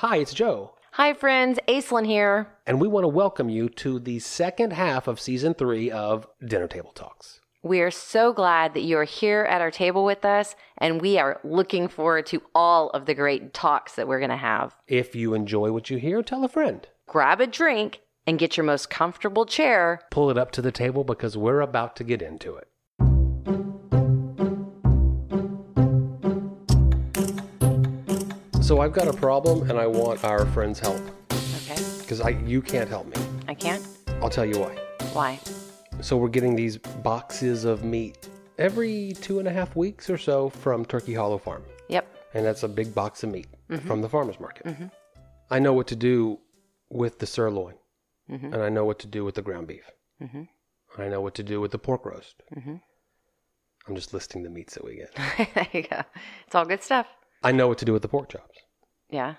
Hi, it's Joe, Hi, friends. Aislinn here. and we want to welcome you to the second half of season three of Dinner Table Talks. We are so glad that you are here at our table with us, and we are looking forward to all of the great talks that we're going to have. If you enjoy what you hear, tell a friend. Grab a drink and get your most comfortable chair. Pull it up to the table because we're about to get into it. So I've got a problem and I want our friends' help Okay. because I you can't help me. I can't. I'll tell you why. Why? So we're getting these boxes of meat every two and a half weeks or so from Turkey Hollow Farm. Yep. and that's a big box of meat mm-hmm. from the farmer's market. Mm-hmm. I know what to do with the sirloin, mm-hmm. and I know what to do with the ground beef. I know what to do with the pork roast. I'm just listing the meats that we get. there you go. It's all good stuff. I know what to do with the pork chops. Yeah.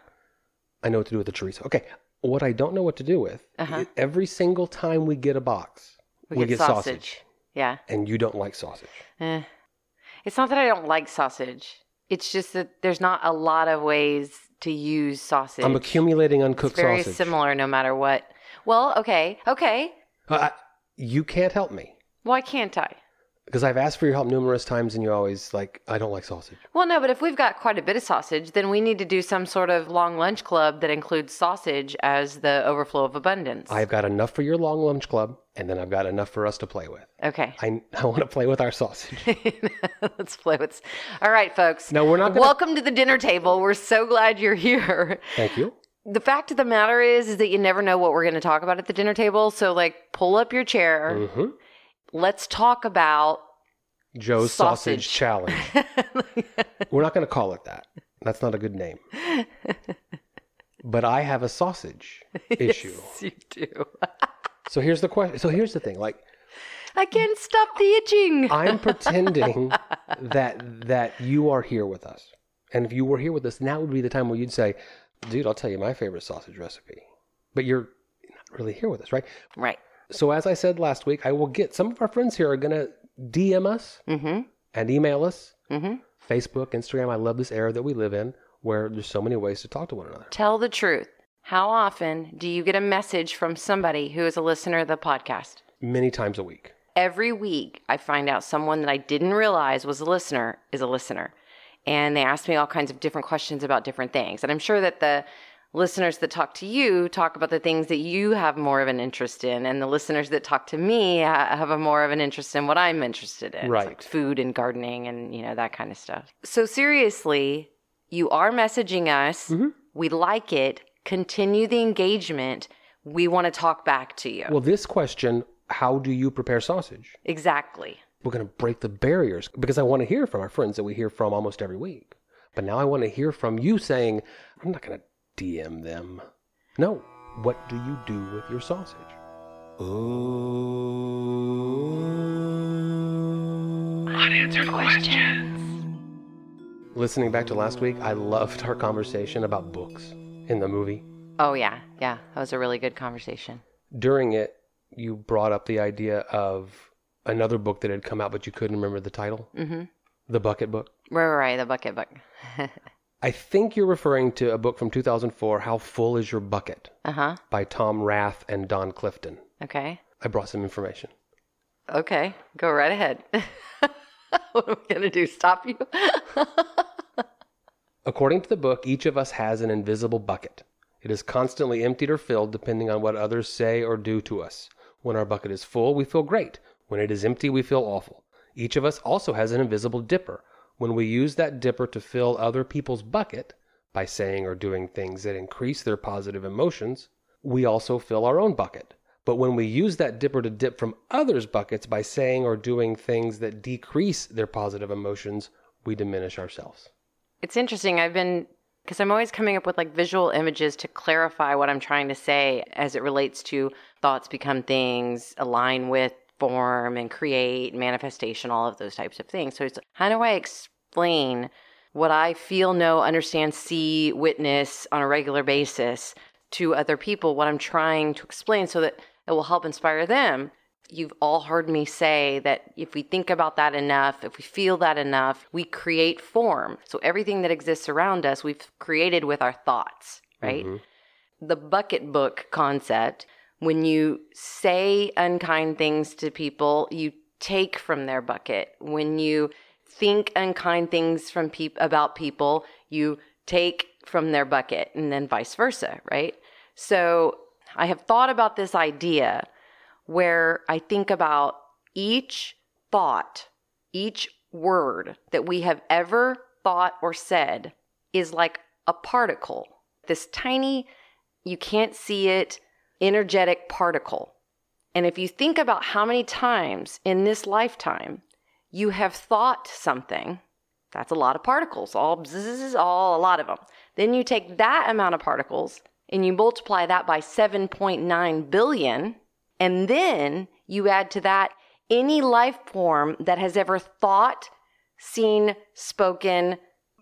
I know what to do with the chorizo. Okay, what I don't know what to do with, Uh-huh. every single time we get a box, We, get, sausage. Yeah. and you don't like sausage. Eh. It's not that I don't like sausage. It's just that there's not a lot of ways to use sausage. I'm accumulating it's uncooked very sausage. similar no matter what. Well, okay. Okay. Uh, I- you can't help me Why can't I? Because I've asked for your help numerous times, and you always like, I don't like sausage. Well, no, but if we've got quite a bit of sausage, then we need to do some sort of long lunch club that includes sausage as the overflow of abundance. I've got enough for your long lunch club, and then I've got enough for us to play with. Okay. I, I want to play with our sausage. Let's play with. All right, folks. No, we're not gonna- Welcome to the dinner table. We're so glad you're here. Thank you. The fact of the matter is, is that you never know what we're going to talk about at the dinner table. So, like, pull up your chair. hmm Let's talk about. Joe's Sausage, Sausage. Challenge. We're not going to call it that. That's not a good name. But I have a sausage issue. Yes, you do. So here's the question. So here's the thing. Like I can't stop the itching. I'm pretending that that you are here with us. And if you were here with us, now would be the time where you'd say, "Dude, I'll tell you my favorite sausage recipe." But you're not really here with us, right? right. So as I said last week, I will get some of our friends here are going to DM us Mm and email us. hmm. Mm hmm. Facebook, Instagram. I love this era that we live in where there's so many ways to talk to one another. Tell the truth. How often do you get a message from somebody who is a listener of the podcast? Many times a week. Every week, I find out someone that I didn't realize was a listener is a listener. And they ask me all kinds of different questions about different things. And I'm sure that the listeners that talk to you talk about the things that you have more of an interest in. And the listeners that talk to me have a more of an interest in what I'm interested in right. like food and gardening and, you know, that kind of stuff. So, seriously, you are messaging us. Mhm. We like it. Continue the engagement. We want to talk back to you. Well, this question, how do you prepare sausage? exactly. We're going to break the barriers because I want to hear from our friends that we hear from almost every week. But now I want to hear from you saying, I'm not going to DM them. No. What do you do with your sausage? Ooh. Unanswered questions. Listening back to last week, I loved our conversation about books in the movie. Oh, yeah. Yeah. That was a really good conversation. During it, you brought up the idea of another book that had come out, but you couldn't remember the title Mm-hmm. The Bucket Book. Right, right, right, the bucket book. I think you're referring to a book from 2004, How Full Is Your Bucket, uh huh. by Tom Rath and Don Clifton. Okay. I brought some information. Okay. Go right ahead. what am I going to do? Stop you? According to the book, each of us has an invisible bucket. It is constantly emptied or filled depending on what others say or do to us. When our bucket is full, we feel great. When it is empty, we feel awful. Each of us also has an invisible dipper. When we use that dipper to fill other people's bucket by saying or doing things that increase their positive emotions, we also fill our own bucket. But when we use that dipper to dip from others' buckets by saying or doing things that decrease their positive emotions, we diminish ourselves. it's interesting. I've been, because I'm always coming up with like visual images to clarify what I'm trying to say as it relates to thoughts become things, align with, form, and create, manifestation, all of those types of things. So it's how do I explain what I feel, know, understand, see, witness on a regular basis to other people, what I'm trying to explain so that it will help inspire them. You've all heard me say that if we think about that enough, if we feel that enough, we create form. So everything that exists around us, we've created with our thoughts, right? Mm-hmm. The bucket book concept, when you say unkind things to people, you take from their bucket. When you think unkind things from peop- about people, you take from their bucket and then vice versa, right? So I have thought about this idea where I think about each thought, each word that we have ever thought or said is like a particle. This tiny, you can't see it, energetic particle. And if you think about how many times in this lifetime you have thought something, that's a lot of particles, all bzzz, all a lot of them. Then you take that amount of particles and you multiply that by 7.9 billion, and then you add to that any life form that has ever thought, seen, spoken,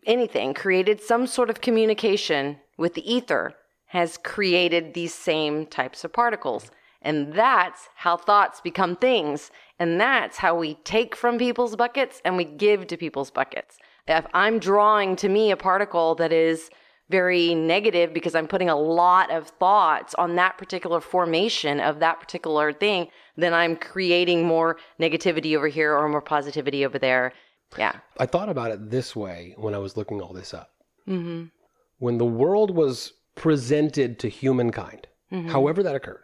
anything, created some sort of communication with the ether, has created these same types of particles. And that's how thoughts become things. And that's how we take from people's buckets and we give to people's buckets. If I'm drawing to me a particle that is very negative because I'm putting a lot of thoughts on that particular formation of that particular thing, then I'm creating more negativity over here or more positivity over there. Yeah. I thought about it this way when I was looking all this up. Mm-hmm. When the world was presented to humankind, however that occurred,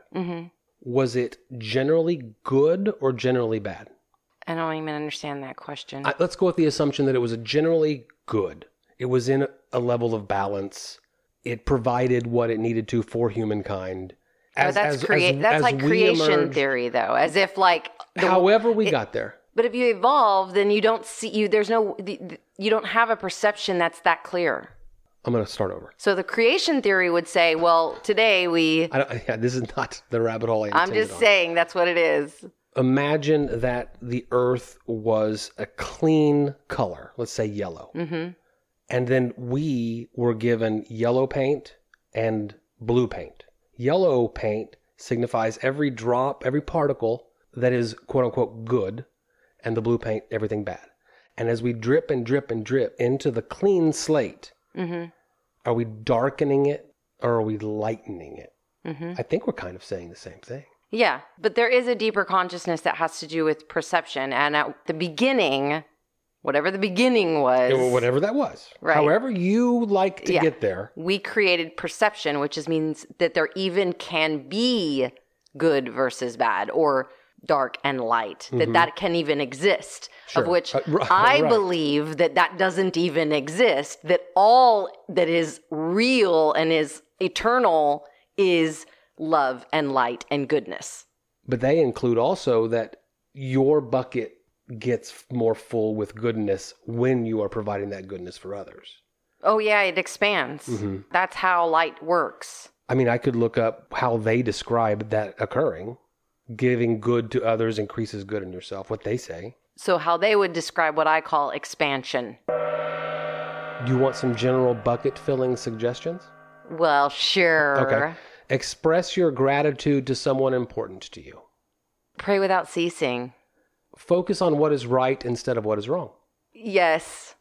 was it generally good or generally bad? I don't even understand that question. I, let's go with the assumption that it was a generally good. It was in a level of balance. It provided what it needed to for humankind. Oh, As, that's as- crea- as- that's like creation theory though, as if like the, However, we got there. But if you evolve, then you don't see you. There's no you don't have a perception that's that clear. I'm going to start over. So the creation theory would say, well, today we. I don't, yeah, this is not the rabbit hole I I'm just on. saying that's what it is. Imagine that the Earth was a clean color, let's say yellow, hmm and then we were given yellow paint and blue paint. Yellow paint signifies every drop, every particle that is quote unquote good, and the blue paint everything bad. And as we drip and drip and drip into the clean slate, hmm are we darkening it or are we lightening it? hmm I think we're kind of saying the same thing. Yeah, but there is a deeper consciousness that has to do with perception. And at the beginning, whatever the beginning was, Or whatever that was. Right. However you like to Yeah. get there. we created perception, which is means that there even can be good versus bad or dark and light, that that can even exist. Sure. Of which Uh, right, I right. believe that that doesn't even exist. That all that is real and is eternal is love and light and goodness. But they include also that your bucket gets more full with goodness when you are providing that goodness for others. Oh yeah, it expands. Mm-hmm. That's how light works. I mean, I could look up how they describe that occurring. Giving good to others increases good in yourself, what they say. So how they would describe what I call expansion. Do you want some general bucket filling suggestions? Well, sure. Okay. Express your gratitude to someone important to you. Pray without ceasing. Focus on what is right instead of what is wrong. Yes.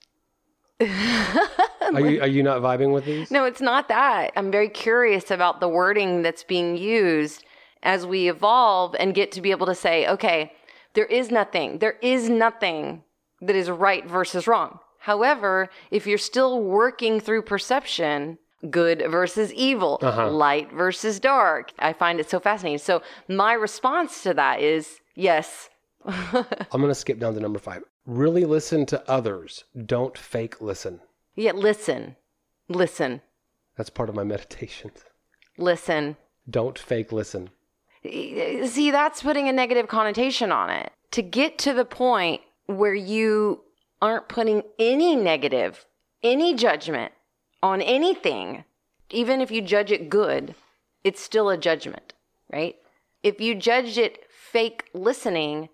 Are you, are you not vibing with these? No, it's not that. I'm very curious about the wording that's being used as we evolve and get to be able to say, okay, there is nothing, there is nothing that is right versus wrong. However, if you're still working through perception, good versus evil, Uh-huh. light versus dark, I find it so fascinating. So, my response to that is yes. I'm going to skip down to number five. Really listen to others. Don't fake listen. Yet listen, listen, That's part of my meditations. listen. Don't fake listen. See, that's putting a negative connotation on it. To get to the point where you aren't putting any negative, any judgment on anything, even if you judge it good, it's still a judgment, right? If you judged it fake listening,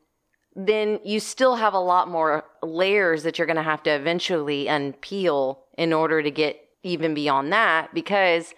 then you still have a lot more layers that you're going to have to eventually unpeel in order to get even beyond that because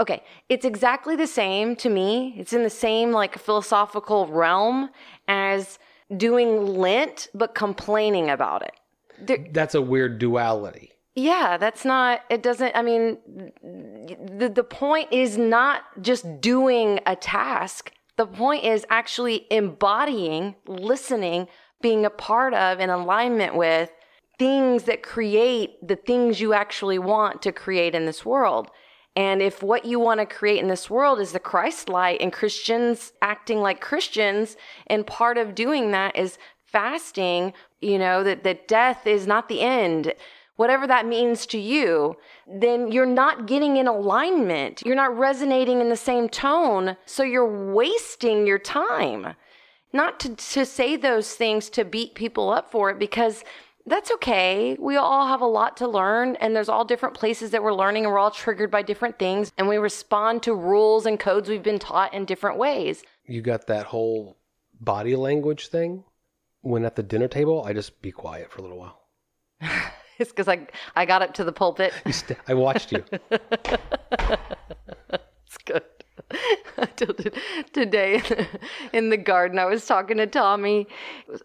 okay it's exactly the same to me it's in the same like philosophical realm as doing lent but complaining about it there, That's a weird duality. Yeah, that's not, it doesn't, I mean, the, the point is not just doing a task. The point is actually embodying, listening, being a part of, in alignment with things that create the things you actually want to create in this world. And if what you want to create in this world is the Christ light and Christians acting like Christians, and part of doing that is fasting, you know, that, that death is not the end, whatever that means to you, then you're not getting in alignment. You're not resonating in the same tone. So you're wasting your time. Not to, to say those things to beat people up for it because that's okay. We all have a lot to learn, and there's all different places that we're learning, and we're all triggered by different things, and we respond to rules and codes we've been taught in different ways. You got that whole body language thing. When at the dinner table, I just be quiet for a little while. it's because I I got up to the pulpit. St- I watched you. it's good. today in the garden, I was talking to Tommy.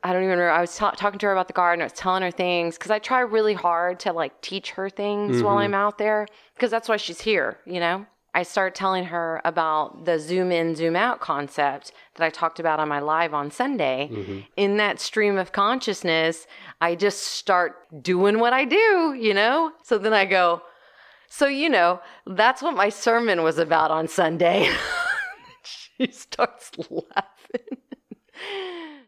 I don't even remember. I was ta- talking to her about the garden. I was telling her things because I try really hard to like teach her things mm-hmm. while I'm out there because that's why she's here, you know? I start telling her about the zoom in, zoom out concept that I talked about on my live on Sunday. Mm-hmm. In that stream of consciousness, I just start doing what I do, you know? So then I go, so, you know, that's what my sermon was about on Sunday. she starts laughing.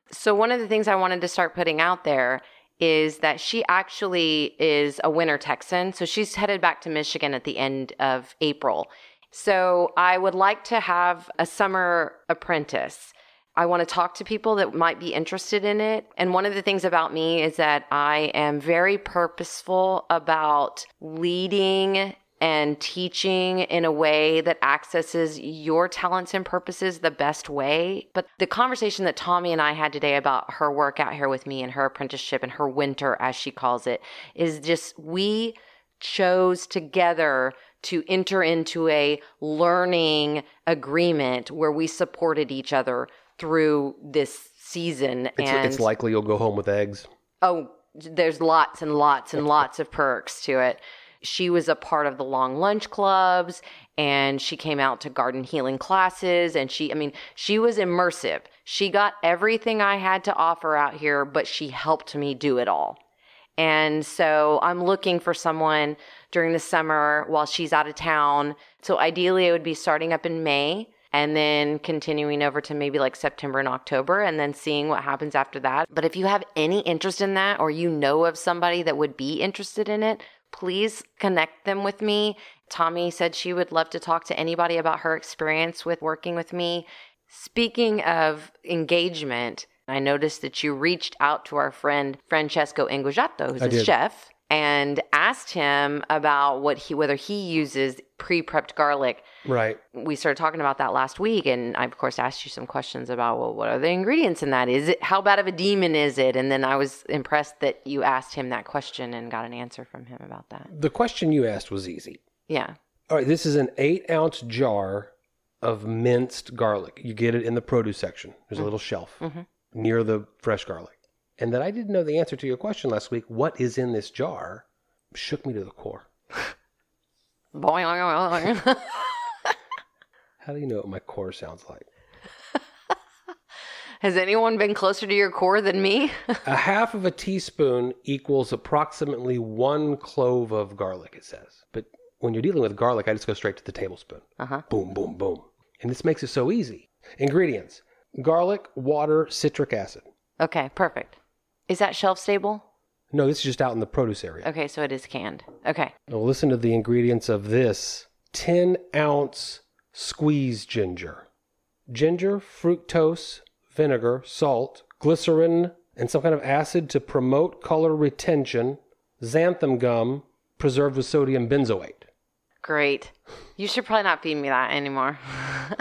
so, one of the things I wanted to start putting out there is that she actually is a winter Texan. So, she's headed back to Michigan at the end of April. So I would like to have a summer apprentice. I want to talk to people that might be interested in it. And one of the things about me is that I am very purposeful about leading and teaching in a way that accesses your talents and purposes the best way. But the conversation that Tommy and I had today about her work out here with me and her apprenticeship and her winter, as she calls it, is just we chose together to enter into a learning agreement where we supported each other through this season. It's, and it's likely you'll go home with eggs. Oh, there's lots and lots and lots of perks to it. She was a part of the long lunch clubs and she came out to garden healing classes and she I mean she was immersive. She got everything I had to offer out here but she helped me do it all. And so I'm looking for someone during the summer while she's out of town. So ideally, it would be starting up in May and then continuing over to maybe like September and October and then seeing what happens after that. But if you have any interest in that or you know of somebody that would be interested in it, please connect them with me. Tommy said she would love to talk to anybody about her experience with working with me. Speaking of engagement, I noticed that you reached out to our friend Francesco Inguajato, who's I a did. chef, and asked him about what he whether he uses pre-prepped garlic. Right. We started talking about that last week, and I of course asked you some questions about well, what are the ingredients in that? Is it how bad of a demon is it? And then I was impressed that you asked him that question and got an answer from him about that. The question you asked was easy. Yeah. All right. This is an eight ounce jar of minced garlic. You get it in the produce section. There's mm-hmm. a little shelf. Mm-hmm near the fresh garlic. And that I didn't know the answer to your question last week, what is in this jar, shook me to the core. How do you know what my core sounds like? Has anyone been closer to your core than me? a half of a teaspoon equals approximately one clove of garlic, it says. But when you're dealing with garlic, I just go straight to the tablespoon. Uh-huh. Boom, boom, boom. And this makes it so easy. Ingredients garlic, water, citric acid. Okay, perfect. Is that shelf stable? No, this is just out in the produce area. Okay, so it is canned. Okay. Now listen to the ingredients of this 10 ounce squeeze ginger. Ginger, fructose, vinegar, salt, glycerin, and some kind of acid to promote color retention, xanthan gum, preserved with sodium benzoate. Great. You should probably not feed me that anymore.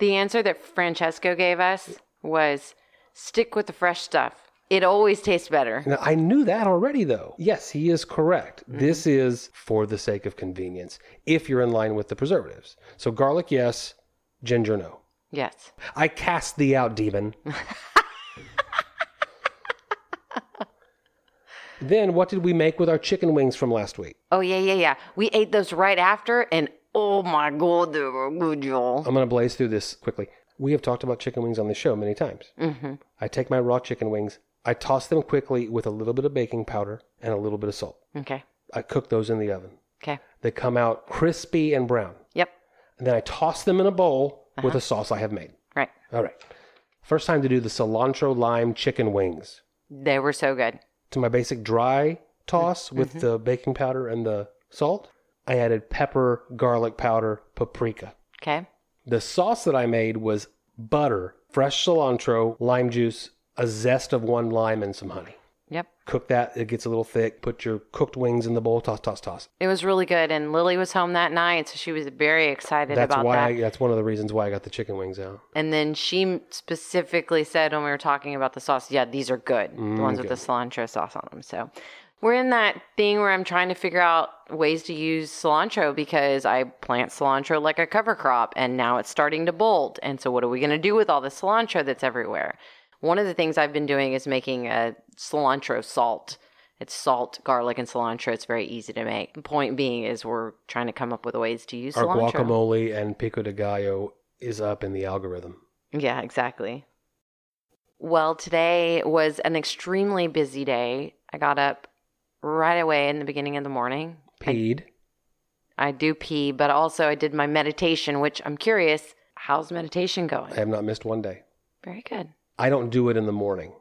The answer that Francesco gave us was stick with the fresh stuff. It always tastes better. Now, I knew that already, though. Yes, he is correct. Mm-hmm. This is for the sake of convenience, if you're in line with the preservatives. So, garlic, yes. Ginger, no. Yes. I cast thee out, demon. Then what did we make with our chicken wings from last week? Oh yeah, yeah, yeah. We ate those right after, and oh my god, they were good, y'all. I'm going to blaze through this quickly. We have talked about chicken wings on the show many times. Mm-hmm. I take my raw chicken wings, I toss them quickly with a little bit of baking powder and a little bit of salt. Okay. I cook those in the oven. Okay. They come out crispy and brown. Yep. And then I toss them in a bowl with uh-huh. a sauce I have made. Right. All right. First time to do the cilantro lime chicken wings. They were so good. To my basic dry toss mm-hmm. with the baking powder and the salt, I added pepper, garlic powder, paprika. Okay. The sauce that I made was butter, fresh cilantro, lime juice, a zest of one lime, and some honey. Yep. Cook that, it gets a little thick. Put your cooked wings in the bowl, toss, toss, toss. It was really good, and Lily was home that night, so she was very excited That's about why that. I, that's one of the reasons why I got the chicken wings out. And then she specifically said when we were talking about the sauce, yeah, these are good. Mm, the ones with the cilantro sauce on them. So we're in that thing where I'm trying to figure out ways to use cilantro because I plant cilantro like a cover crop and now it's starting to bolt. And so what are we going to do with all the cilantro that's everywhere? One of the things I've been doing is making a cilantro salt. It's salt, garlic, and cilantro. It's very easy to make. The point being is we're trying to come up with ways to use Our cilantro. guacamole and pico de gallo is up in the algorithm. Yeah, exactly. Well, today was an extremely busy day. I got up right away in the beginning of the morning. Peed. I do pee, but also I did my meditation, which I'm curious, how's meditation going? I have not missed one day. Very good. I don't do it in the morning.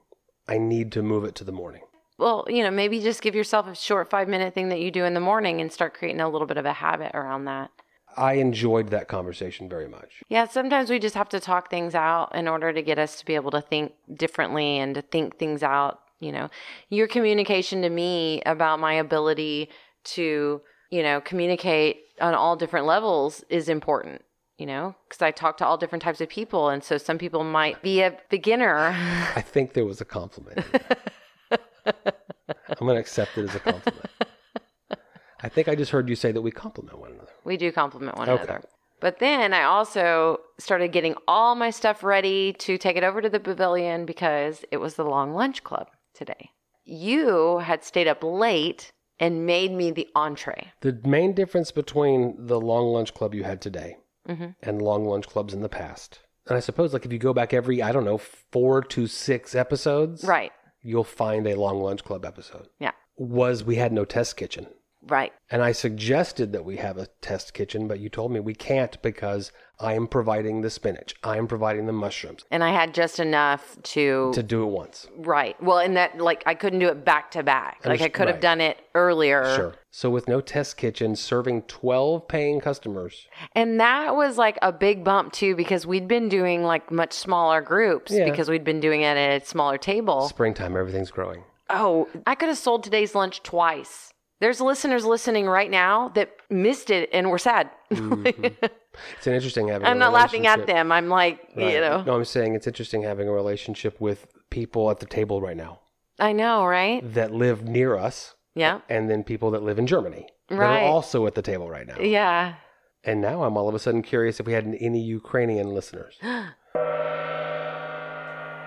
I need to move it to the morning. Well, you know, maybe just give yourself a short five minute thing that you do in the morning and start creating a little bit of a habit around that. I enjoyed that conversation very much. Yeah, sometimes we just have to talk things out in order to get us to be able to think differently and to think things out. You know, your communication to me about my ability to, you know, communicate on all different levels is important, you know, because I talk to all different types of people. And so some people might be a beginner. I think there was a compliment. I'm going to accept it as a compliment. I think I just heard you say that we compliment one another. We do compliment one Okay. another. But then I also started getting all my stuff ready to take it over to the pavilion because it was the long lunch club today. You had stayed up late and made me the entree. The main difference between the long lunch club you had today Mhm. and long lunch clubs in the past, and I suppose like if you go back every, I don't know, four to six episodes, Right. you'll find a long lunch club episode, Yeah. was we had no test kitchen. Right. And I suggested that we have a test kitchen, but you told me we can't because I am providing the spinach. I am providing the mushrooms And I had just enough to, to do it once. right. Well, and that like I couldn't do it back to back. Like I could have right. done it earlier. Sure. So with no test kitchen, serving 12 paying customers, And that was like a big bump too because we'd been doing like much smaller groups Yeah. because we'd been doing it at a smaller table. springtime, everything's growing. Oh, I could have sold today's lunch twice. There's listeners listening right now that missed it and were sad. Mm-hmm. It's an interesting having. I'm not laughing at them. I'm like, Right. you know, No, I'm saying it's interesting having a relationship with people at the table right now I know, right? that live near us, Yeah. and then people that live in Germany That are also at the table right now. Yeah. And now I'm all of a sudden curious if we had any Ukrainian listeners.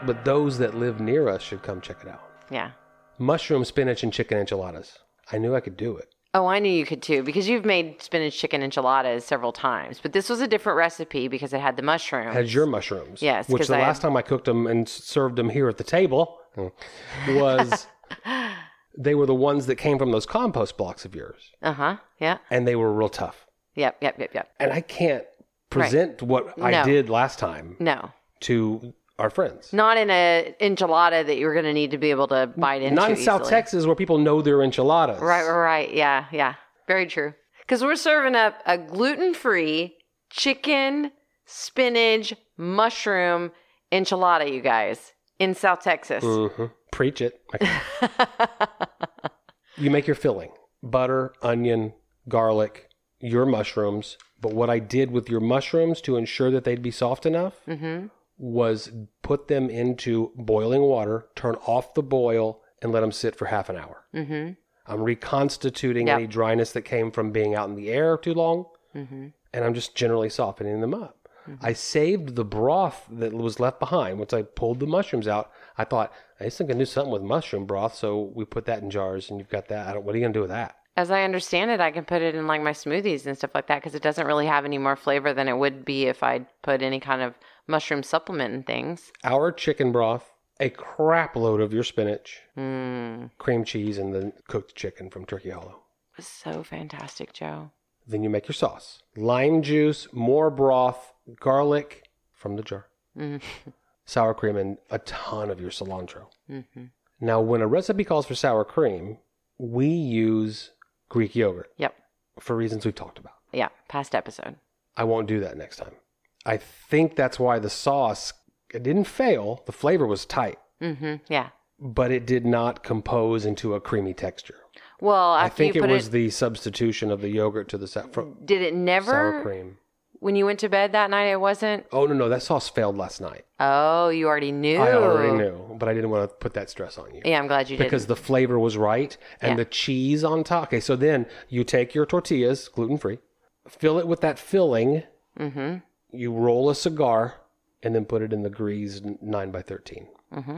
but those that live near us should come check it out. Yeah. Mushroom, spinach, and chicken enchiladas. I knew I could do it. Oh, I knew you could too because you've made spinach chicken enchiladas several times, but this was a different recipe because it had the mushrooms. Had your mushrooms. Yes, Which the I last time I cooked them and served them here at the table was they were the ones that came from those compost blocks of yours, Uh huh. Yeah. and they were real tough. Yep. Yep. Yep. Yep. And I can't present what I No. did last time No, to our friends. not in a enchilada that you're going to need to be able to bite into. Not in South easily. Texas where people know their enchiladas. Right, right, right. Yeah, yeah. Very true. Because we're serving up a gluten free chicken, spinach, mushroom enchilada, you guys, in South Texas. hmm Preach it. You make your filling butter, onion, garlic, your mushrooms. But what I did with your mushrooms to ensure that they'd be soft enough Mm-hmm. Was put them into boiling water, turn off the boil, and let them sit for half an hour. Mm-hmm. I'm reconstituting Yep. any dryness that came from being out in the air too long, Mm-hmm. and I'm just generally softening them up. I saved the broth that was left behind. Once I pulled the mushrooms out, I thought, I just think I can do something with mushroom broth. So we put that in jars and you've got that. I don't, what are you to do with that? As I understand it, I can put it in like my smoothies and stuff like that because it doesn't really have any more flavor than it would be if I'd put any kind of mushroom supplement and things. Our chicken broth, a crap load of your spinach, Mmm. cream cheese, and the cooked chicken from Turkey Hollow. so fantastic, Joe. Then you make your sauce lime juice, more broth, garlic from the jar, Mm-hmm. sour cream, and a ton of your cilantro. Mm-hmm. Now, when a recipe calls for sour cream, we use Greek yogurt Yep. for reasons we've talked about. Yeah. Past episode. I won't do that next time. I think that's why the sauce it didn't fail. The flavor was tight, Mm-hmm. Yeah. but it did not compose into a creamy texture. Well, I think it was it, the substitution of the yogurt to the sa- did it never sour cream. when you went to bed that night? It wasn't. Oh no, no, that sauce failed last night. Oh, you already knew. I already knew, but I didn't want to put that stress on you. Yeah, I'm glad you did. because the flavor was right and Yeah. the cheese on top. Okay, so then you take your tortillas, gluten free, fill it with that filling, Mm-hmm. You roll a cigar, and then put it in the greased 9 by 13 Mm-hmm.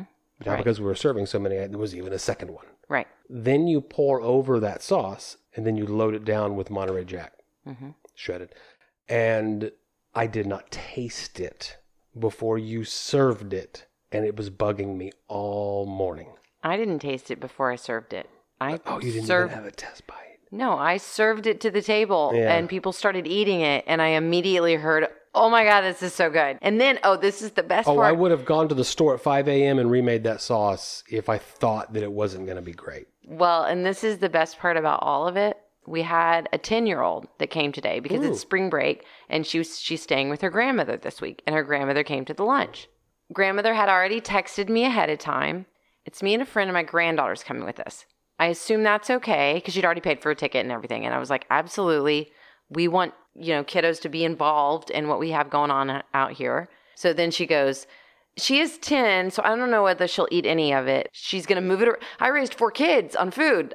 Now, Right. because we were serving so many, there was even a second one. Right. Then you pour over that sauce, and then you load it down with Monterey Jack, Mm-hmm. shredded. And I did not taste it before you served it, and it was bugging me all morning. I didn't taste it before I served it. I Oh, you didn't served. even have a test bite. No, I served it to the table Yeah. and people started eating it, and I immediately heard, "Oh my god, this is so good!" And then, oh, this is the best Oh, part. I would have gone to the store at 5 a.m. and remade that sauce if I thought that it wasn't going to be great. Well, and this is the best part about all of it. We had a 10-year-old that came today because Ooh. it's spring break and she was she's staying with her grandmother this week and her grandmother came to the lunch. Grandmother had already texted me ahead of time. It's me and a friend and my granddaughter's coming with us. I assume that's okay because she'd already paid for a ticket and everything and I was like, "Absolutely. We want, you know, kiddos to be involved in what we have going on out here." So then she goes, she is 10, so I don't know whether she'll eat any of it. She's going to move it. ar- I raised four kids on food.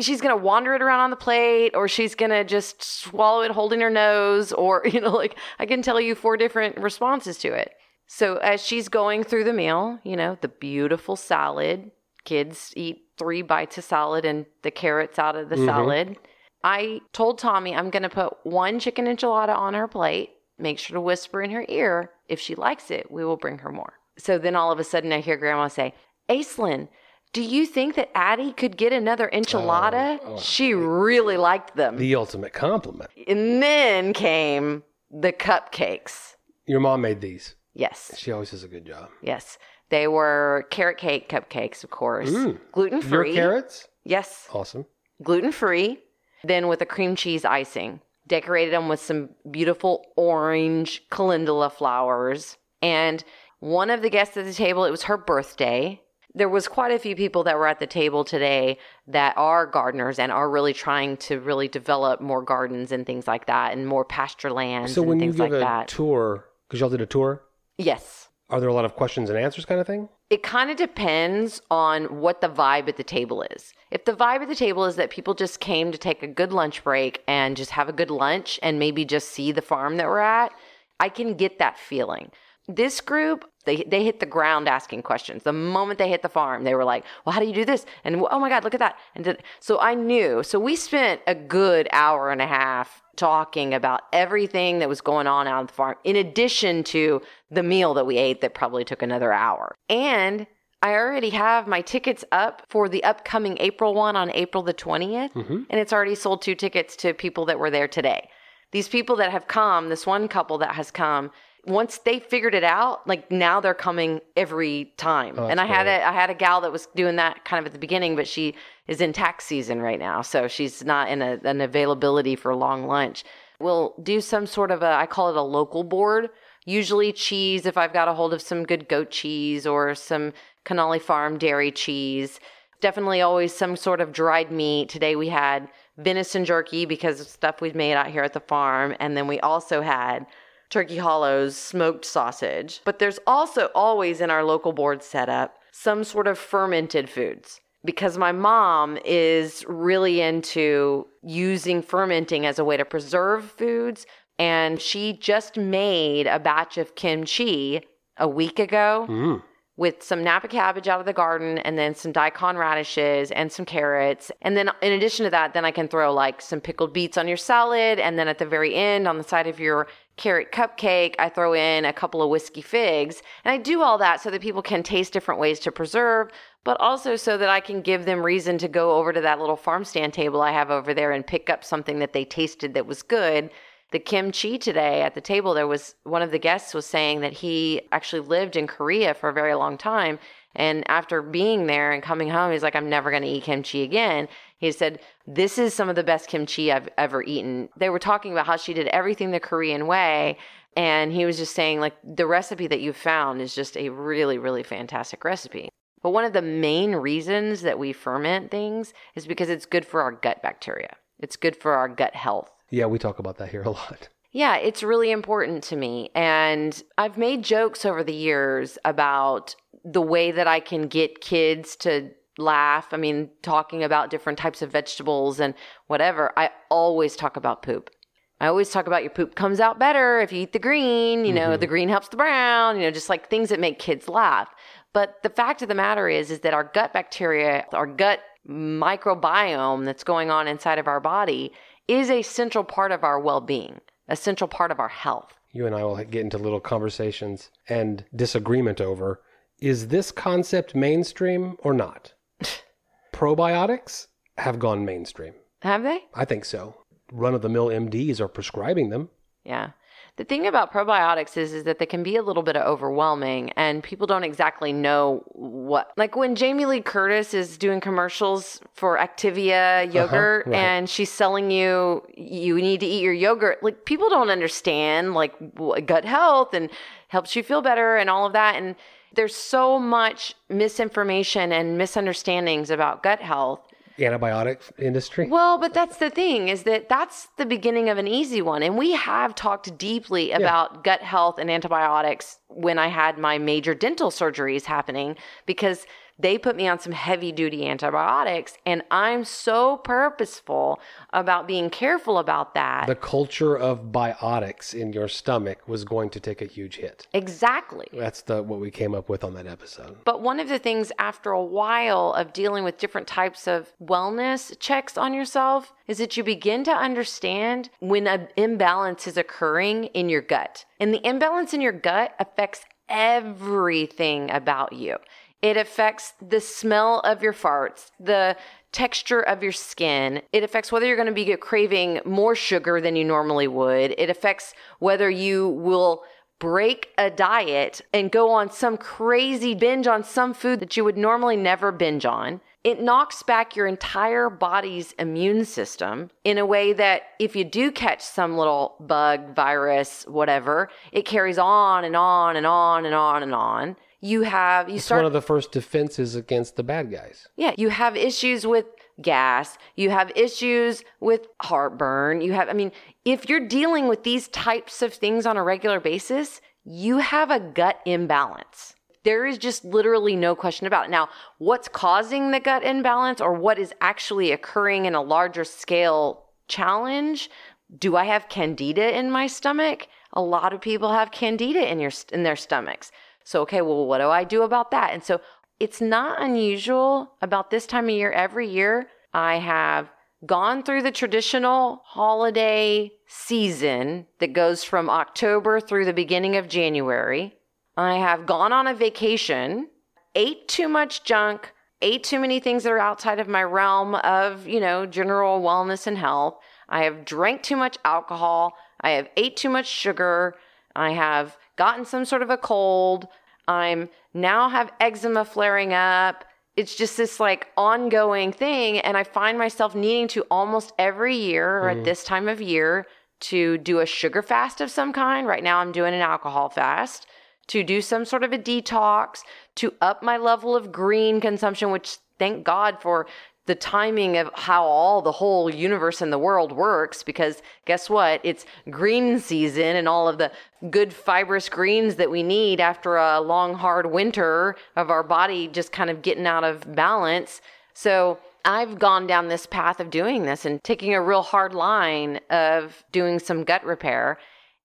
She's going to wander it around on the plate, or she's going to just swallow it holding her nose, or, you know, like I can tell you four different responses to it. So as she's going through the meal, you know, the beautiful salad, kids eat three bites of salad and the carrots out of the Mhm. salad. I told Tommy I'm going to put one chicken enchilada on her plate. Make sure to whisper in her ear. If she likes it, we will bring her more. So then all of a sudden I hear Grandma say, Aislinn, do you think that Addie could get another enchilada? Oh, oh, she really liked them. The ultimate compliment. and then came the cupcakes. Your mom made these. Yes. She always does a good job. Yes. They were carrot cake cupcakes, of course. Mm. Gluten Your free. carrots? Yes. Awesome. Gluten free. Then with a cream cheese icing. Decorated them with some beautiful orange calendula flowers. And one of the guests at the table, it was her birthday. There was quite a few people that were at the table today that are gardeners and are really trying to really develop more gardens and things like that and more pasture lands So and when you things give like a that. tour, because y'all did a tour, yes. Are there a lot of questions and answers kind of thing? It kind of depends on what the vibe at the table is. If the vibe at the table is that people just came to take a good lunch break and just have a good lunch and maybe just see the farm that we're at, I can get that feeling. This group, they they hit the ground asking questions. The moment they hit the farm, they were like, "Well, how do you do this?" And oh my God, look at that! And did, so I knew. So we spent a good hour and a half talking about everything that was going on out on the farm, in addition to the meal that we ate that probably took another hour. And I already have my tickets up for the upcoming April one on April the 20th, Mhm. and it's already sold two tickets to people that were there today. These people that have come, this one couple that has come, once they figured it out, like now they're coming every time. Oh, and I had great. a I had a gal that was doing that kind of at the beginning, but she is in tax season right now, so she's not in a, an availability for long lunch. We'll do some sort of a I call it a local board. Usually cheese if I've got a hold of some good goat cheese or some Canali Farm dairy cheese. Definitely always some sort of dried meat. Today we had venison jerky because of stuff we've made out here at the farm, and then we also had Turkey Hollow's smoked sausage. But there's also always in our local board setup some sort of fermented foods because my mom is really into using fermenting as a way to preserve foods and she just made a batch of kimchi a week ago Mm. with some Napa cabbage out of the garden and then some daikon radishes and some carrots. And then in addition to that, then I can throw like some pickled beets on your salad. And then at the very end, on the side of your carrot cupcake, I throw in a couple of whiskey figs. And I do all that so that people can taste different ways to preserve, but also so that I can give them reason to go over to that little farm stand table I have over there and pick up something that they tasted that was good the kimchi today at the table there was one of the guests was saying that he actually lived in korea for a very long time and after being there and coming home he's like i'm never going to eat kimchi again. He said this is some of the best kimchi i've ever eaten. They were talking about how she did everything the korean way and he was just saying like the recipe that you found is just a really really fantastic recipe. But one of the main reasons that we ferment things is because it's good for our gut bacteria. It's good for our gut health. Yeah, we talk about that here a lot. yeah, it's really important to me. And I've made jokes over the years about the way that I can get kids to laugh. I mean, talking about different types of vegetables and whatever. I always talk about poop. I always talk about your poop comes out better if you eat the green, you know, the mm-hmm. green helps the brown, you know, just like things that make kids laugh. But the fact of the matter is is that our gut bacteria, our gut microbiome that's going on inside of our body is a central part of our well-being, a central part of our health. You and I will get into little conversations and disagreement over is this concept mainstream or not? Probiotics have gone mainstream. Have they? I think so. Run of the mill MDs are prescribing them. Yeah. The thing about probiotics is is that they can be a little bit overwhelming and people don't exactly know what like when Jamie Lee Curtis is doing commercials for Activia uh-huh, yogurt right. and she's selling you you need to eat your yogurt like people don't understand like gut health and helps you feel better and all of that and there's so much misinformation and misunderstandings about gut health Antibiotic industry. well, but that's the thing is that that's the beginning of an easy one. And we have talked deeply about gut health and antibiotics when I had my major dental surgeries happening because they put me on some heavy duty antibiotics. And I'm so purposeful about being careful about that. the culture of biotics in your stomach was going to take a huge hit. exactly. That's the what we came up with on that episode. But one of the things after a while of dealing with different types of wellness checks on yourself is that you begin to understand when an imbalance is occurring in your gut. And the imbalance in your gut affects everything about you. It affects the smell of your farts, the texture of your skin. It affects whether you're going to be craving more sugar than you normally would. It affects whether you will break a diet and go on some crazy binge on some food that you would normally never binge on. It knocks back your entire body's immune system in a way that if you do catch some little bug, virus, whatever, it carries on and on and on and on and on. You have, you It's start one of the first defenses against the bad guys. yeah, you have issues with gas, you have issues with heartburn, you have I mean, if you're dealing with these types of things on a regular basis, you have a gut imbalance. There is just literally no question about it. Now, what's causing the gut imbalance or what is actually occurring in a larger scale challenge? Do I have candida in my stomach? A lot of people have candida in your in their stomachs. So, okay, well, what do I do about that? And so it's not unusual about this time of year every year. I have gone through the traditional holiday season that goes from October through the beginning of January. I have gone on a vacation, ate too much junk, ate too many things that are outside of my realm of, you know, general wellness and health. I have drank too much alcohol. I have ate too much sugar. I have gotten some sort of a cold. I'm now have eczema flaring up. It's just this like ongoing thing. And I find myself needing to almost every year or at mm. this time of year to do a sugar fast of some kind. Right now, I'm doing an alcohol fast to do some sort of a detox, to up my level of green consumption, which thank God for the timing of how all the whole universe and the world works because guess what it's green season and all of the good fibrous greens that we need after a long hard winter of our body just kind of getting out of balance so I've gone down this path of doing this and taking a real hard line of doing some gut repair.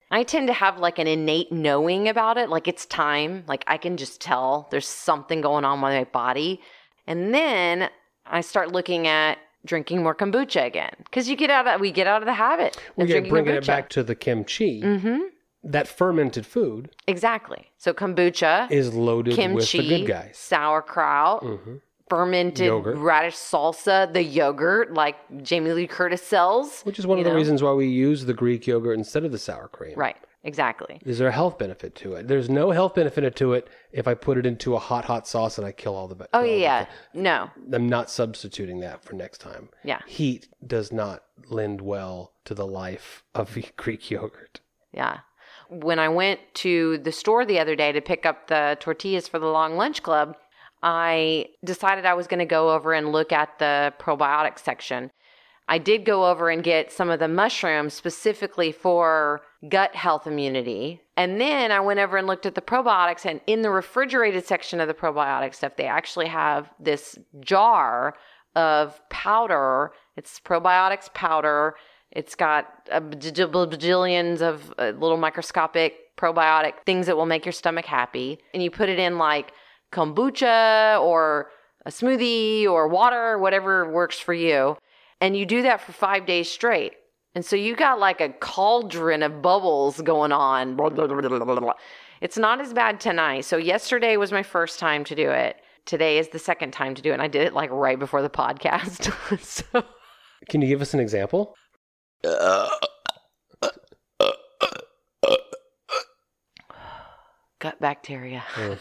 I tend to have like an innate knowing about it, like it's time. Like I can just tell there's something going on with my body. And then I start looking at drinking more kombucha again because you get out of we get out of the habit We of get drinking bringing kombucha. it back to the kimchi. Mm-hmm. That fermented food Exactly. So kombucha, is loaded with kimchi, the good guys. sauerkraut, hmm fermented Yogurt. radish salsa, the yogurt like Jamie Lee Curtis sells. Which is one of the reasons why we use the Greek yogurt instead of the sour cream. Right. Exactly. Is there a health benefit to it? There's no health benefit to it if I put it into a hot, hot sauce and I kill all the. Oh all yeah, yeah. No. I'm not substituting that for next time. Yeah. Heat does not lend well to the life of Greek yogurt. Yeah. When I went to the store the other day to pick up the tortillas for the long lunch club, I decided I was going to go over and look at the probiotic section. I did go over and get some of the mushrooms specifically for gut health immunity. And then I went over and looked at the probiotics. And in the refrigerated section of the probiotic stuff, they actually have this jar of powder. It's probiotics powder. It's got a bajillions of uh, little microscopic probiotic things that will make your stomach happy. And you put it in like kombucha or a smoothie or water, whatever works for you. And you do that for five days straight. And so you got like a cauldron of bubbles going on. Blah, blah, blah. It's not as bad tonight. So yesterday was my first time to do it. Today is the second time to do it. And I did it like right before the podcast. so Can you give us an example? gut bacteria. Mm.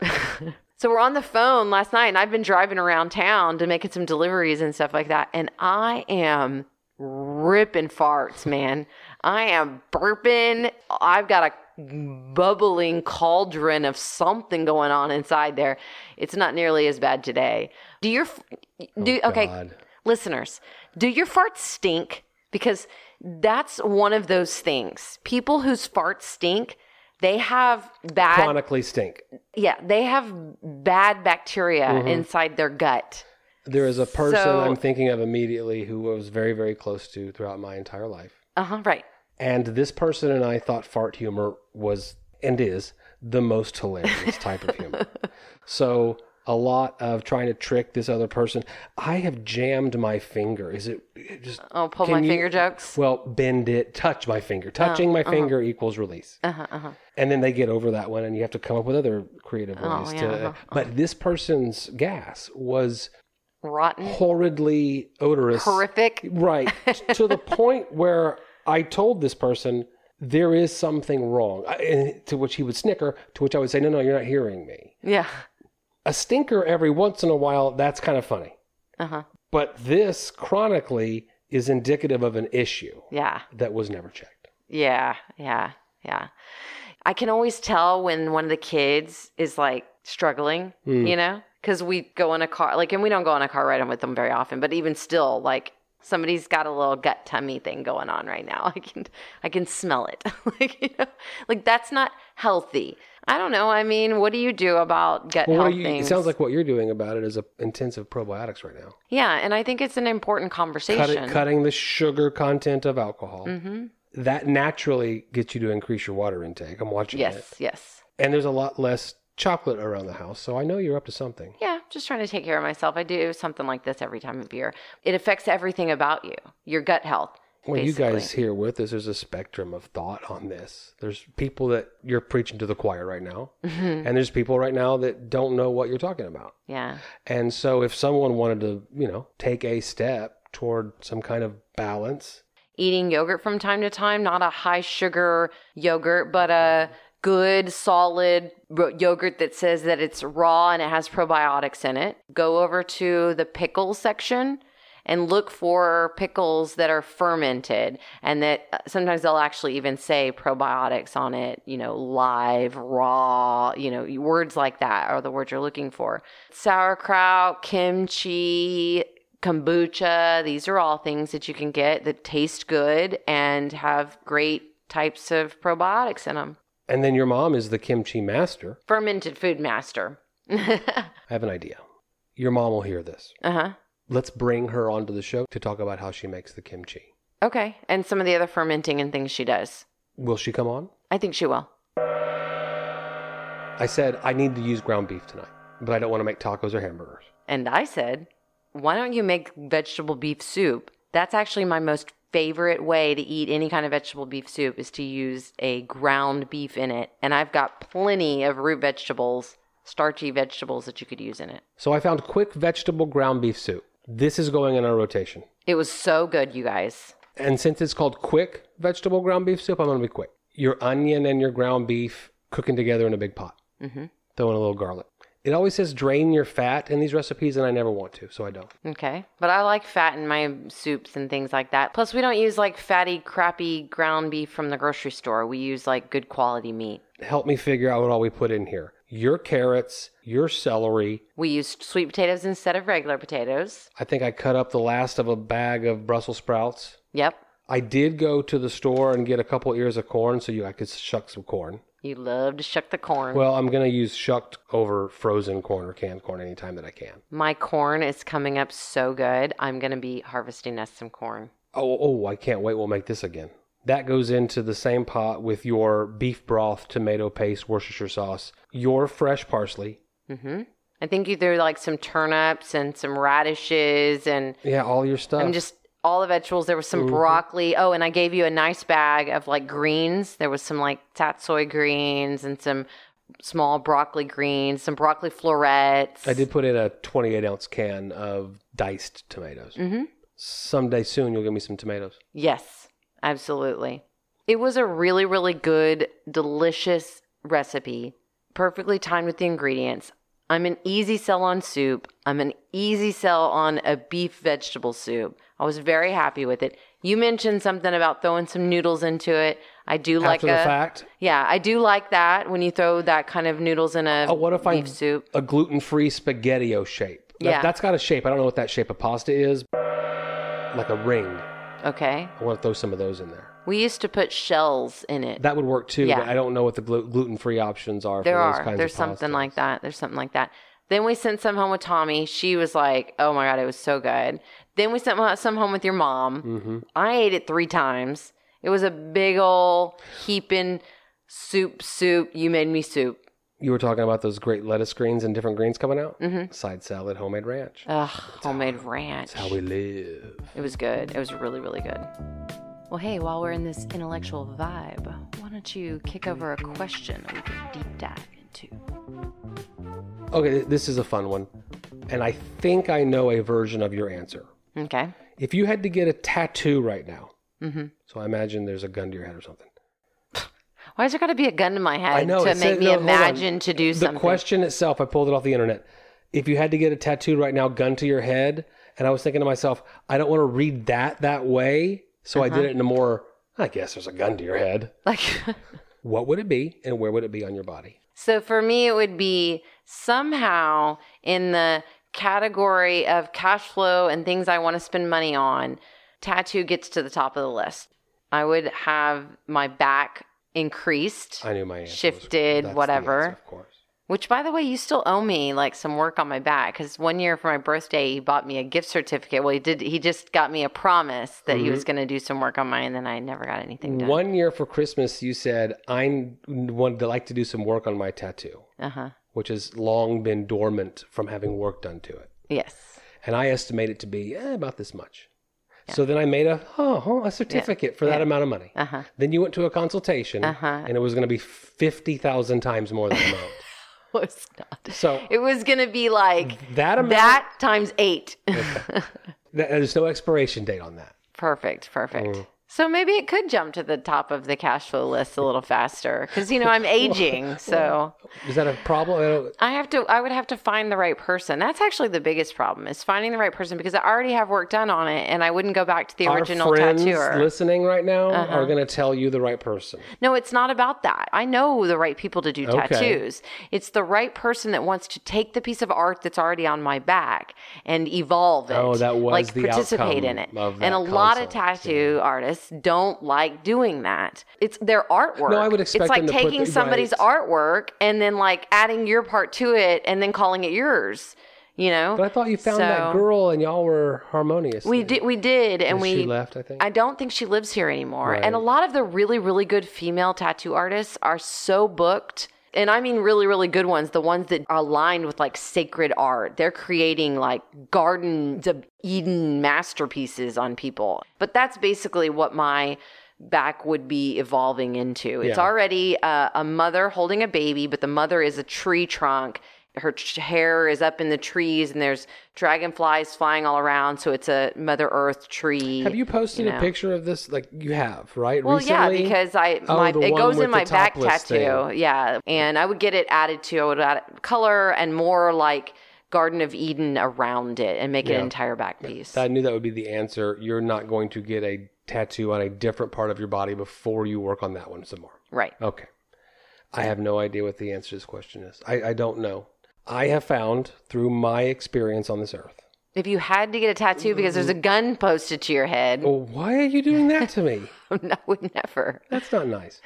So we're on the phone last night, and I've been driving around town to making some deliveries and stuff like that. And I am ripping farts, man. I am burping. I've got a bubbling cauldron of something going on inside there. It's not nearly as bad today. Do your oh, do Oh, okay, God. listeners? Do your farts stink? Because that's one of those things. People whose farts stink, they have bad Chronically stink. yeah, they have bad bacteria Mm-hmm. inside their gut. There is a person So- I'm thinking of immediately who I was very, very close to throughout my entire life. Uh huh. Right. And this person and I thought fart humor was and is the most hilarious type of humor. So a lot of trying to trick this other person. I have jammed my finger. Is it, it just Oh, pull my you- finger jokes. well bend it, touch my finger. Touching my finger equals release. Uh huh. Uh huh. And then they get over that one, and you have to come up with other creative Oh, ways yeah, to. uh-huh, But this person's gas was Rotten. horridly odorous. Horrific. Right. to the point where I told this person there is something wrong. I- and to which he would snicker, to which I would say, no, no, you're not hearing me. Yeah. A stinker every once in a while, that's kind of funny. Uh huh. But this chronically is indicative of an issue Yeah. that was never checked. Yeah. Yeah. Yeah. I can always tell when one of the kids is like struggling, Hmm. you know, because we go in a car, like, and we don't go in a car ride with them very often, but even still, like, somebody's got a little gut tummy thing going on right now. I can, I can smell it. like, you know, like that's not healthy. I don't know. I mean, what do you do about gut Well, health you, things? it sounds like what you're doing about it is a intensive probiotics right now. yeah, and I think it's an important conversation. Cutting, cutting the sugar content of alcohol. Mm-hmm. That naturally gets you to increase your water intake. I'm watching it. Yes, yes. And there's a lot less chocolate around the house, so I know you're up to something. Yeah, just trying to take care of myself. I do something like this every time of year. It affects everything about you, your gut health. Well, you guys basically. here with us, there's a spectrum of thought on this. There's people that you're preaching to the choir right now, Mm-hmm. and there's people right now that don't know what you're talking about. Yeah. And so, if someone wanted to, you know, take a step toward some kind of balance, Eating yogurt from time to time, not a high sugar yogurt, but a good, solid yogurt that says that it's raw and it has probiotics in it. Go over to the pickle section and look for pickles that are fermented and that uh, sometimes they'll actually even say probiotics on it, you know, live, raw, you know, words like that are the words you're looking for. Sauerkraut, kimchi, kombucha, these are all things that you can get that taste good and have great types of probiotics in them. and then your mom is the kimchi master. Fermented food master. I have an idea. Your mom will hear this. Uh huh. Let's bring her onto the show to talk about how she makes the kimchi. Okay. And some of the other fermenting and things she does. Will she come on? I think she will. I said I need to use ground beef tonight, but I don't want to make tacos or hamburgers. And I said, why don't you make vegetable beef soup? That's actually my most favorite way to eat any kind of vegetable beef soup is to use a ground beef in it. And I've got plenty of root vegetables, starchy vegetables that you could use in it. So I found quick vegetable ground beef soup. This is going in our rotation. It was so good, you guys. And since it's called quick vegetable ground beef soup, I'm going to be quick. Your onion and your ground beef cooking together in a big pot. Mm-hmm. Throw in a little garlic. It always says drain your fat in these recipes, and I never want to, so I don't. Okay. But I like fat in my soups and things like that. Plus, we don't use like fatty, crappy ground beef from the grocery store. We use like good quality meat. Help me figure out what all we put in here. Your carrots, your celery. We used sweet potatoes instead of regular potatoes. I think I cut up the last of a bag of Brussels sprouts. Yep. I did go to the store and get a couple ears of corn so you I could shuck some corn. You love to shuck the corn. Well, I'm going to use shucked over frozen corn or canned corn anytime that I can. my corn is coming up so good. I'm going to be harvesting us some corn. Oh, oh, I can't wait. We'll make this again. That goes into the same pot with your beef broth, tomato paste, Worcestershire sauce, your fresh parsley. hmm I think you threw like some turnips and some radishes and Yeah, all your stuff. I'm just all the vegetables. There was some Mhm. broccoli. Oh, and I gave you a nice bag of like greens. There was some like tatsoi greens and some small broccoli greens, some broccoli florets. I did put in a 28 ounce can of diced tomatoes. hmm Someday soon, you'll give me some tomatoes. Yes, absolutely. It was a really, really good, delicious recipe, perfectly timed with the ingredients. I'm an easy sell on soup. I'm an easy sell on a beef vegetable soup. I was very happy with it. You mentioned something about throwing some noodles into it. I do like After the a fact, yeah, I do like that when you throw that kind of noodles in a Oh, what if I- beef soup. a gluten free spaghetti shape. That, Yeah. That's got a shape. I don't know what that shape of pasta is. Like a ring. Okay, I want to throw some of those in there. we used to put shells in it. That would work too, Yeah. but I don't know what the glu- gluten free options are There for those are. There's something pastas. like that. There's something like that. Then we sent some home with Tommy. She was like, "Oh my god, it was so good." Then we sent some home with your mom. Mm-hmm. I ate it three times. It was a big old heaping soup. Soup. You made me soup. You were talking about those great lettuce greens and different greens coming out? Mhm. Side salad, homemade ranch. Ugh, homemade ranch. That's how we live. It was good. It was really, really good. Well, hey, while we're in this intellectual vibe, why don't you kick over a question that we can deep dive into? Okay, this is a fun one. And I think I know a version of your answer. Okay. If you had to get a tattoo right now, Mm-hmm. so I imagine there's a gun to your head or something. Why is there got to be a gun to my head know, to make said- me no, imagine to do The something? The question itself, I pulled it off the internet. If you had to get a tattoo right now, gun to your head, and I was thinking to myself, I don't want to read that that way, so I did uh-huh. it in a more, I guess there's a gun to your head. Like, What would it be, and where would it be on your body? so for me, it would be somehow in the category of cash flow and things I want to spend money on. Tattoo gets to the top of the list. I would have my back increased. I knew my answer. was- Shifted, that's whatever. answer, of course. Which, by the way, you still owe me like some work on my back because one year for my birthday, he bought me a gift certificate. Well, he did. He just got me a promise that he was going to do some work on mine, and then I never got anything done. One year for Christmas, you said I to like to do some work on my tattoo, Uh huh. which has long been dormant from having work done to it, Yes. and I estimate it to be eh, about this much. So then I made a oh, a certificate for that Yeah. amount of money. Uh huh. Then you went to a consultation, Uh-huh. and it was going to be fifty thousand times more than the amount. Was not. So It was going to be like that amount, that times eight. that- there's no expiration date on that. perfect. Perfect. Mm. So maybe it could jump to the top of the cash flow list a little faster because you know I'm aging, so. Is that a problem? I I have to I would have to find the right person. That's actually the biggest problem is finding the right person because I already have work done on it and I wouldn't go back to the original Our friends tattooer. listening right now Uh-huh. are going to tell you the right person. No, it's not about that. I know the right people to do Okay. tattoos. It's the right person that wants to take the piece of art that's already on my back and evolve it. Oh, that was like the participate in it. and a lot of tattoo artists don't like doing that. It's their artwork. No, I would expect It's like them to put taking the- somebody's right. artwork and then like adding your part to it and then calling it yours. You know, But I thought you found that girl and y'all were harmonious. we did, we did, and And we she left, I think. I don't think she lives here anymore. And a lot of the really, really good female tattoo artists are so booked. And I mean, really, really good ones, the ones that are aligned with like sacred art. They're creating like gardens of Eden masterpieces on people. But that's basically what my back would be evolving into. It's Yeah. already uh, a mother holding a baby, but the mother is a tree trunk. Her hair is up in the trees, and there's dragonflies flying all around. So it's a Mother Earth tree. Have you posted you a picture of this? Like you have, right? Well, yeah, because I Oh, my it goes in my back tattoo. thing. Yeah, and I would get it added to. I would add color and more like Garden of Eden around it, and make Yeah. an entire back piece. I knew that would be the answer. You're not going to get a tattoo on a different part of your body before you work on that one some more. right. Okay. I have no idea what the answer to this question is. I, I don't know. I have found through my experience on this earth. If you had to get a tattoo because there's a gun posted to your head, Well, why are you doing that to me? I would never. That's not nice.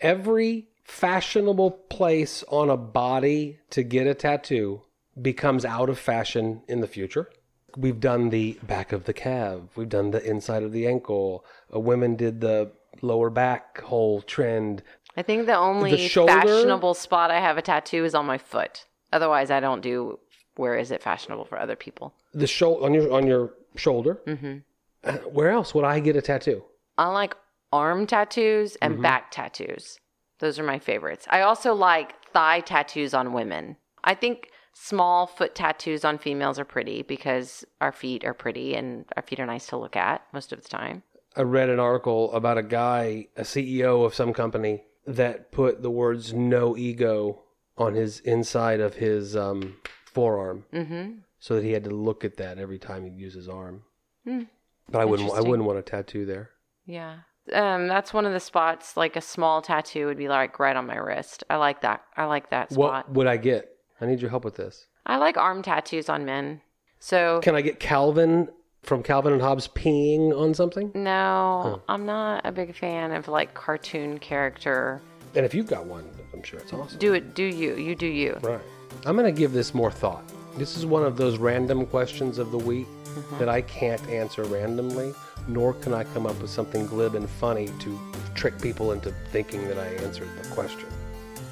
Every fashionable place on a body to get a tattoo becomes out of fashion in the future. We've done the back of the calf. We've done the inside of the ankle. Uh, women did the lower back hole trend. I think the only shoulder- fashionable spot I have a tattoo is on my foot. Otherwise, I don't do. Where is it fashionable for other people? The shoulder on your on your shoulder. Mm-hmm. Where else would I get a tattoo? I like arm tattoos Mm-hmm. and back tattoos. Those are my favorites. I also like thigh tattoos on women. I think small foot tattoos on females are pretty because our feet are pretty and our feet are nice to look at most of the time. I read an article about a guy, a CEO of some company, that put the words "no ego" on his inside of his um, forearm, Mm-hmm. so that he had to look at that every time he'd use his arm. Hmm. But I wouldn't. I wouldn't want a tattoo there. Yeah. Um, that's one of the spots. Like a small tattoo would be like right on my wrist. I like that. I like that spot. What would I get? I need your help with this. I like arm tattoos on men. So Can I get Calvin from Calvin and Hobbes peeing on something? no, I'm not a big fan of like cartoon character. And if you've got one, I'm sure it's awesome. Do it. Do you? You do you. Right. I'm going to give this more thought. This is one of those random questions of the week uh-huh. that I can't answer randomly, nor can I come up with something glib and funny to trick people into thinking that I answered the question.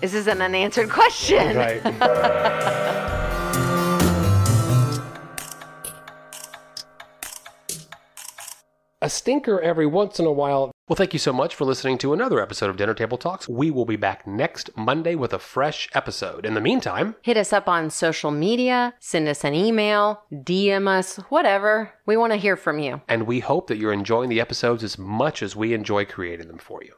This is an unanswered question. Right. a stinker every once in a while. Well, thank you so much for listening to another episode of Dinner Table Talks. We will be back next Monday with a fresh episode. In the meantime, Hit us up on social media, send us an email, DM us, whatever. We want to hear from you. and we hope that you're enjoying the episodes as much as we enjoy creating them for you.